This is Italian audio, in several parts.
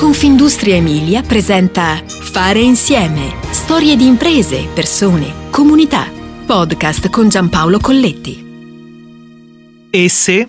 Confindustria Emilia presenta Fare insieme. Storie di imprese, persone, comunità. Podcast con Giampaolo Colletti. E se?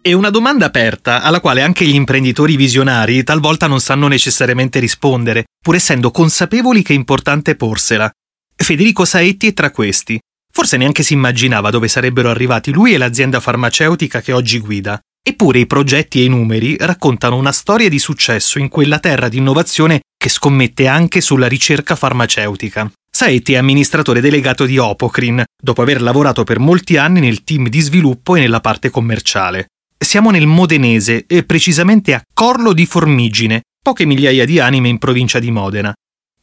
È una domanda aperta alla quale anche gli imprenditori visionari talvolta non sanno necessariamente rispondere, pur essendo consapevoli che è importante porsela. Federico Saetti è tra questi. Forse neanche si immaginava dove sarebbero arrivati lui e l'azienda farmaceutica che oggi guida. Eppure i progetti e i numeri raccontano una storia di successo in quella terra di innovazione che scommette anche sulla ricerca farmaceutica. Saetti è amministratore delegato di Opocrin, dopo aver lavorato per molti anni nel team di sviluppo e nella parte commerciale. Siamo nel Modenese e precisamente a Corlo di Formigine, poche migliaia di anime in provincia di Modena.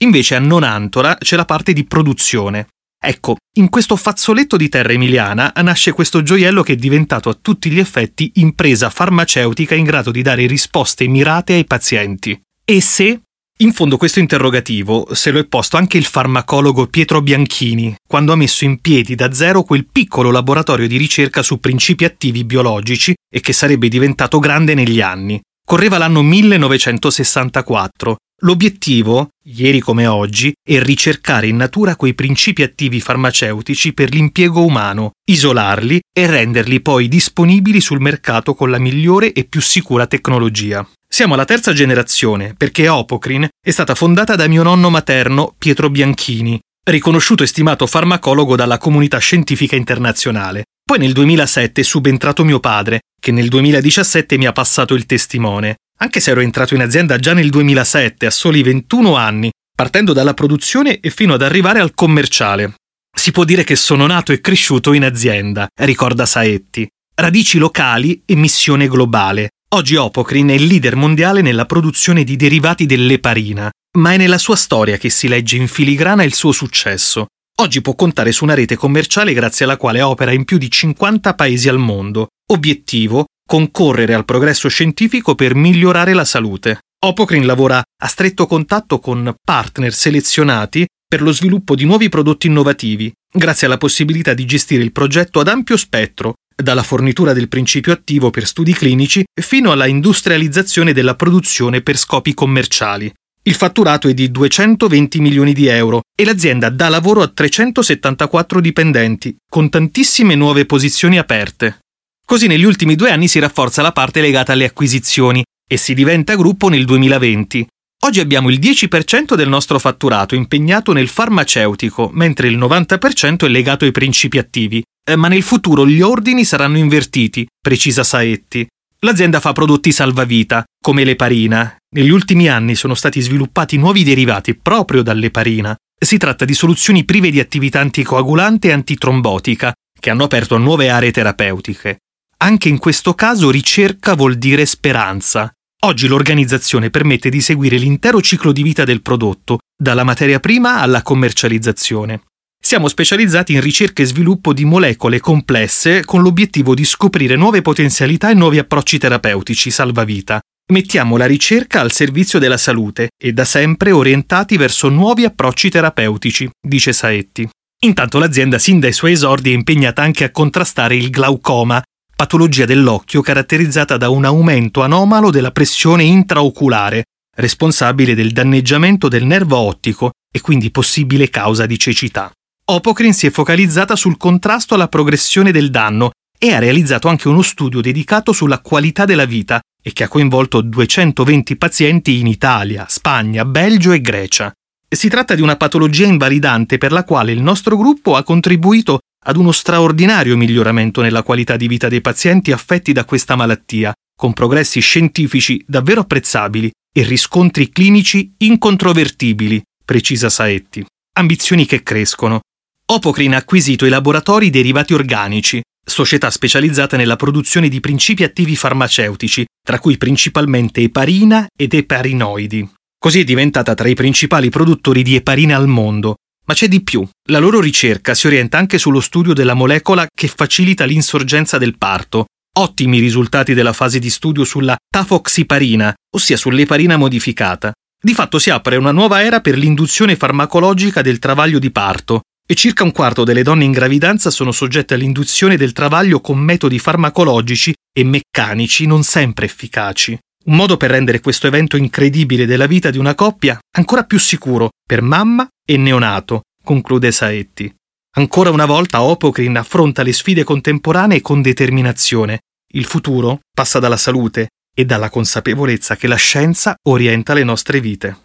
Invece a Nonantola c'è la parte di produzione. Ecco, in questo fazzoletto di terra emiliana nasce questo gioiello che è diventato a tutti gli effetti impresa farmaceutica in grado di dare risposte mirate ai pazienti. E se? In fondo questo interrogativo se lo è posto anche il farmacologo Pietro Bianchini, quando ha messo in piedi da zero quel piccolo laboratorio di ricerca su principi attivi biologici e che sarebbe diventato grande negli anni. Correva l'anno 1964 L'obiettivo, ieri come oggi, è ricercare in natura quei principi attivi farmaceutici per l'impiego umano, isolarli e renderli poi disponibili sul mercato con la migliore e più sicura tecnologia. Siamo alla terza generazione perché Opocrin è stata fondata da mio nonno materno Pietro Bianchini, riconosciuto e stimato farmacologo dalla comunità scientifica internazionale. Poi nel 2007 è subentrato mio padre, che nel 2017 mi ha passato il testimone. Anche se ero entrato in azienda già nel 2007, a soli 21 anni, partendo dalla produzione e fino ad arrivare al commerciale. Si può dire che sono nato e cresciuto in azienda, ricorda Saetti. Radici locali e missione globale. Oggi Opocrin è il leader mondiale nella produzione di derivati dell'eparina, ma è nella sua storia che si legge in filigrana il suo successo. Oggi può contare su una rete commerciale grazie alla quale opera in più di 50 paesi al mondo. Obiettivo concorrere al progresso scientifico per migliorare la salute. Opocrin lavora a stretto contatto con partner selezionati per lo sviluppo di nuovi prodotti innovativi, grazie alla possibilità di gestire il progetto ad ampio spettro, dalla fornitura del principio attivo per studi clinici fino alla industrializzazione della produzione per scopi commerciali. Il fatturato è di 220 milioni di euro e l'azienda dà lavoro a 374 dipendenti, con tantissime nuove posizioni aperte. Così negli ultimi due anni si rafforza la parte legata alle acquisizioni e si diventa gruppo nel 2020. Oggi abbiamo il 10% del nostro fatturato impegnato nel farmaceutico, mentre il 90% è legato ai principi attivi. Eh, ma nel futuro gli ordini saranno invertiti, precisa Saetti. L'azienda fa prodotti salvavita, come l'eparina. Negli ultimi anni sono stati sviluppati nuovi derivati proprio dall'eparina. Si tratta di soluzioni prive di attività anticoagulante e antitrombotica, che hanno aperto nuove aree terapeutiche. Anche in questo caso ricerca vuol dire speranza. Oggi l'organizzazione permette di seguire l'intero ciclo di vita del prodotto, dalla materia prima alla commercializzazione. Siamo specializzati in ricerca e sviluppo di molecole complesse con l'obiettivo di scoprire nuove potenzialità e nuovi approcci terapeutici salvavita. Mettiamo la ricerca al servizio della salute e da sempre orientati verso nuovi approcci terapeutici, dice Saetti. Intanto l'azienda sin dai suoi esordi è impegnata anche a contrastare il glaucoma, patologia dell'occhio caratterizzata da un aumento anomalo della pressione intraoculare, responsabile del danneggiamento del nervo ottico e quindi possibile causa di cecità. Opocrin si è focalizzata sul contrasto alla progressione del danno e ha realizzato anche uno studio dedicato sulla qualità della vita e che ha coinvolto 220 pazienti in Italia, Spagna, Belgio e Grecia. Si tratta di una patologia invalidante per la quale il nostro gruppo ha contribuito ad uno straordinario miglioramento nella qualità di vita dei pazienti affetti da questa malattia, con progressi scientifici davvero apprezzabili e riscontri clinici incontrovertibili, precisa Saetti. Ambizioni che crescono. Opocrin ha acquisito i laboratori derivati organici, società specializzata nella produzione di principi attivi farmaceutici, tra cui principalmente eparina ed eparinoidi. Così è diventata tra i principali produttori di eparina al mondo, ma c'è di più. La loro ricerca si orienta anche sullo studio della molecola che facilita l'insorgenza del parto. Ottimi risultati della fase di studio sulla tafoxiparina, ossia sull'eparina modificata. Di fatto si apre una nuova era per l'induzione farmacologica del travaglio di parto e circa un quarto delle donne in gravidanza sono soggette all'induzione del travaglio con metodi farmacologici e meccanici non sempre efficaci. Un modo per rendere questo evento incredibile della vita di una coppia ancora più sicuro per mamma e neonato, conclude Saetti. Ancora una volta Opocrin affronta le sfide contemporanee con determinazione. Il futuro passa dalla salute e dalla consapevolezza che la scienza orienta le nostre vite.